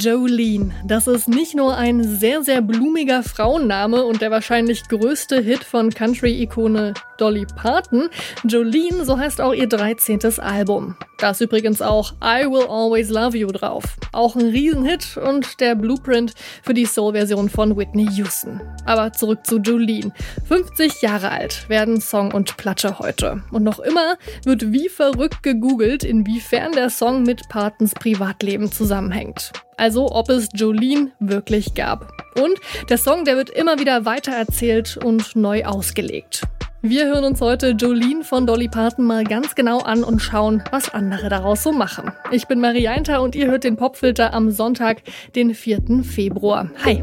Jolene. Das ist nicht nur ein sehr, sehr blumiger Frauenname und der wahrscheinlich größte Hit von Country-Ikone Dolly Parton. Jolene, so heißt auch ihr 13. Album. Da ist übrigens auch I Will Always Love You drauf. Auch ein Riesenhit und der Blueprint für die Soul-Version von Whitney Houston. Aber zurück zu Jolene. 50 Jahre alt werden Song und Platte heute. Und noch immer wird wie verrückt gegoogelt, inwiefern der Song mit Partons Privatleben zusammenhängt. Also ob es Jolene wirklich gab. Und der Song, der wird immer wieder weitererzählt und neu ausgelegt. Wir hören uns heute Jolene von Dolly Parton mal ganz genau an und schauen, was andere daraus so machen. Ich bin Marianta und ihr hört den Popfilter am Sonntag, den 4. Februar. Hi!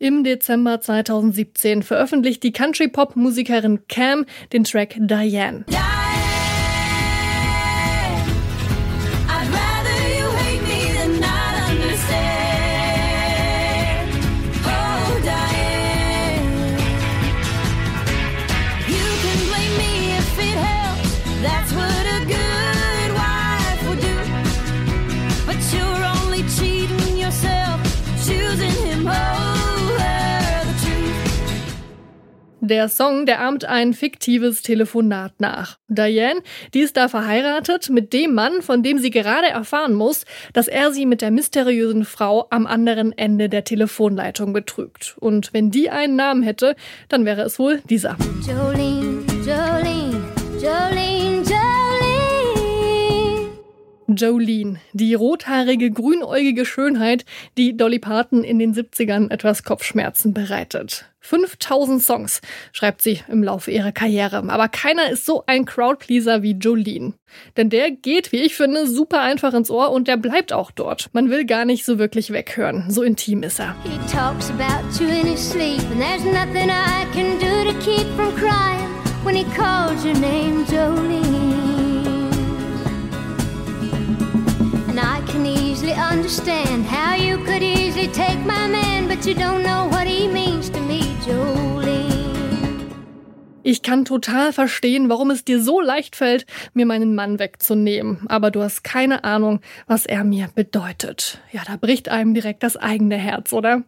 Im Dezember 2017 veröffentlicht die Country-Pop-Musikerin Cam den Track Diane. Der Song, der ahmt ein fiktives Telefonat nach. Diane, die ist da verheiratet mit dem Mann, von dem sie gerade erfahren muss, dass er sie mit der mysteriösen Frau am anderen Ende der Telefonleitung betrügt. Und wenn die einen Namen hätte, dann wäre es wohl dieser. Jolene, Jolene, die rothaarige, grünäugige Schönheit, die Dolly Parton in den 70ern etwas Kopfschmerzen bereitet. 5000 Songs schreibt sie im Laufe ihrer Karriere. Aber keiner ist so ein Crowdpleaser wie Jolene. Denn der geht, wie ich finde, super einfach ins Ohr und der bleibt auch dort. Man will gar nicht so wirklich weghören. So intim ist er. He easily understand how you could easily take my man, but you don't know what he means to me. Ich kann total verstehen, warum es dir so leicht fällt, mir meinen Mann wegzunehmen. Aber du hast keine Ahnung, was er mir bedeutet. Ja, da bricht einem direkt das eigene Herz, oder?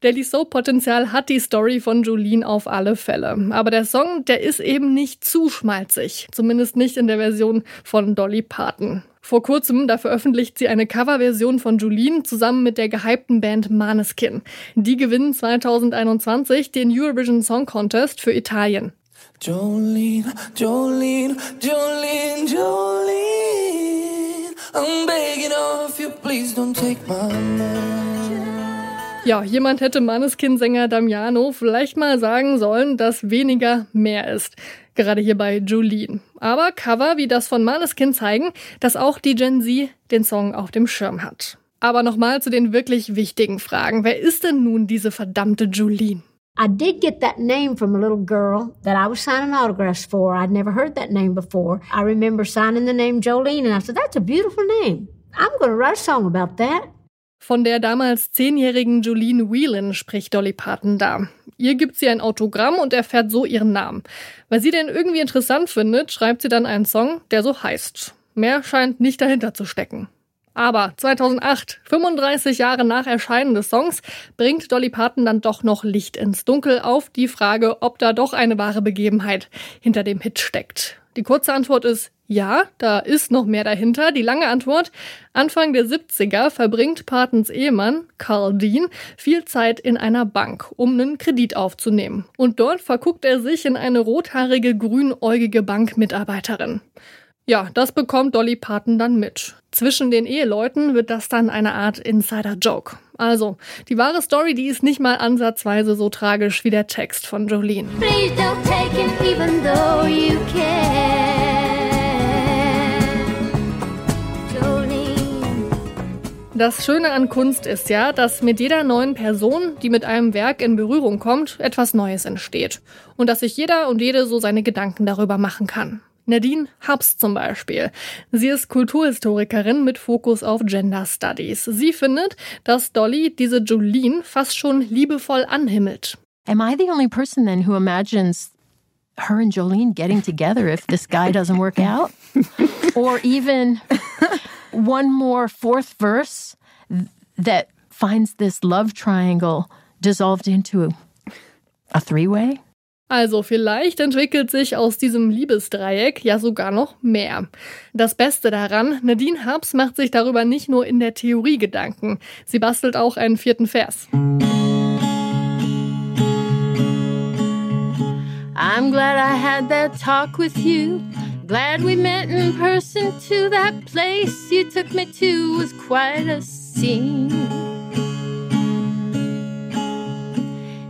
Daily Soap Potenzial hat die Story von Jolene auf alle Fälle. Aber der Song, der ist eben nicht zu schmalzig. Zumindest nicht in der Version von Dolly Parton. Vor kurzem, da veröffentlicht sie eine Coverversion von Julien zusammen mit der gehypten Band Maneskin. Die gewinnen 2021 den Eurovision Song Contest für Italien. Jolene, Jolene, Jolene, Jolene, I'm begging of you, please don't take my man. Ja, jemand hätte Maneskin-Sänger Damiano vielleicht mal sagen sollen, dass weniger mehr ist. Gerade hier bei Jolene. Aber Cover wie das von Maneskin zeigen, dass auch die Gen Z den Song auf dem Schirm hat. Aber nochmal zu den wirklich wichtigen Fragen. Wer ist denn nun diese verdammte Jolene? I did get that name from a little girl that I was signing autographs for. I'd never heard that name before. I remember signing the name Jolene and I said, that's a beautiful name. I'm going to write a song about that. Von der damals zehnjährigen Jolene Whelan spricht Dolly Parton da. Ihr gibt sie ein Autogramm und erfährt so ihren Namen. Weil sie den irgendwie interessant findet, schreibt sie dann einen Song, der so heißt. Mehr scheint nicht dahinter zu stecken. Aber 2008, 35 Jahre nach Erscheinen des Songs, bringt Dolly Parton dann doch noch Licht ins Dunkel auf die Frage, ob da doch eine wahre Begebenheit hinter dem Hit steckt. Die kurze Antwort ist ja, da ist noch mehr dahinter. Die lange Antwort. Anfang der 70er verbringt Patens Ehemann, Carl Dean, viel Zeit in einer Bank, um einen Kredit aufzunehmen. Und dort verguckt er sich in eine rothaarige, grünäugige Bankmitarbeiterin. Ja, das bekommt Dolly Parton dann mit. Zwischen den Eheleuten wird das dann eine Art Insider-Joke. Also, die wahre Story, die ist nicht mal ansatzweise so tragisch wie der Text von Jolene. Please don't take him even though you can. Das Schöne an Kunst ist ja, dass mit jeder neuen Person, die mit einem Werk in Berührung kommt, etwas Neues entsteht. Und dass sich jeder und jede so seine Gedanken darüber machen kann. Nadine Hubs zum Beispiel. Sie ist Kulturhistorikerin mit Fokus auf Gender Studies. Sie findet, dass Dolly diese Jolene fast schon liebevoll anhimmelt. Am I the only person then who imagines her and Jolene getting together if this guy doesn't work out? or even one more fourth verse that finds this love triangle dissolved into a three way? Also vielleicht entwickelt sich aus diesem Liebesdreieck ja sogar noch mehr. Das Beste daran, Nadine Harps macht sich darüber nicht nur in der Theorie Gedanken, sie bastelt auch einen vierten Vers. I'm glad I had that talk with you. Glad we met in person too. That place you took me to was quite a scene.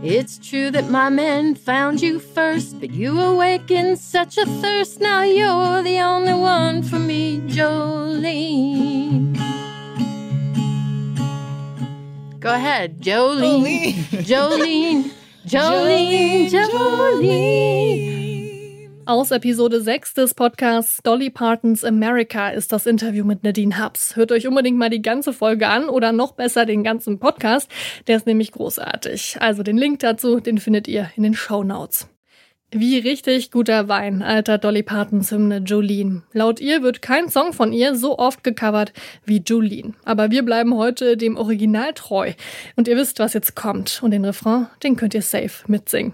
It's true that my men found you first, but you awakened such a thirst. Now you're the only one for me, Jolene. Go ahead, Jolene. Jolene. Jolene. Jolene. Jolene. Aus Episode 6 des Podcasts Dolly Partons America ist das Interview mit Nadine Hubs. Hört euch unbedingt mal die ganze Folge an oder noch besser den ganzen Podcast. Der ist nämlich großartig. Also den Link dazu, den findet ihr in den Show Notes. Wie richtig guter Wein, alter Dolly Partons Hymne Jolene. Laut ihr wird kein Song von ihr so oft gecovert wie Jolene. Aber wir bleiben heute dem Original treu. Und ihr wisst, was jetzt kommt. Und den Refrain, den könnt ihr safe mitsingen.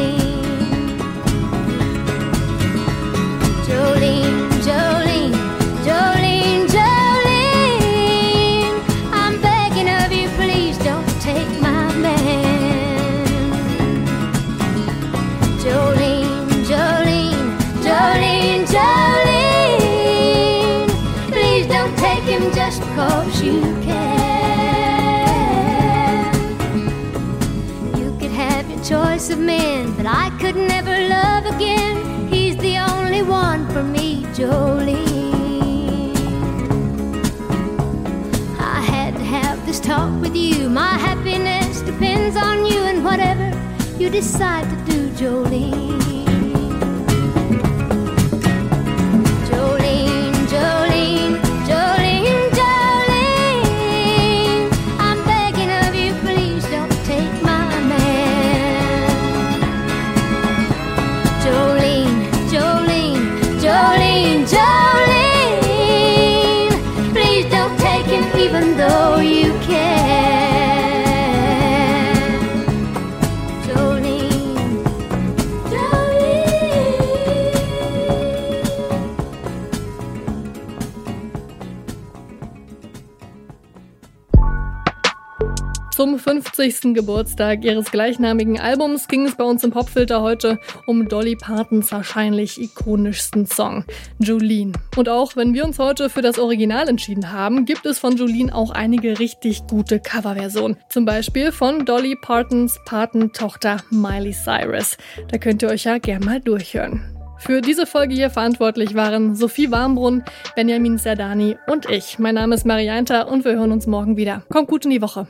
Cause you can. You could have your choice of men, but I could never love again. He's the only one for me, Jolene. I had to have this talk with you. My happiness depends on you and whatever you decide to do, Jolene. Zum 50. Geburtstag ihres gleichnamigen Albums ging es bei uns im Popfilter heute um Dolly Partons wahrscheinlich ikonischsten Song, Jolene. Und auch wenn wir uns heute für das Original entschieden haben, gibt es von Jolene auch einige richtig gute Coverversionen. Zum Beispiel von Dolly Partons Patentochter Miley Cyrus. Da könnt ihr euch ja gern mal durchhören. Für diese Folge hier verantwortlich waren Sophie Warmbrunn, Benjamin Serdani und ich. Mein Name ist Marianta und wir hören uns morgen wieder. Kommt gut in die Woche.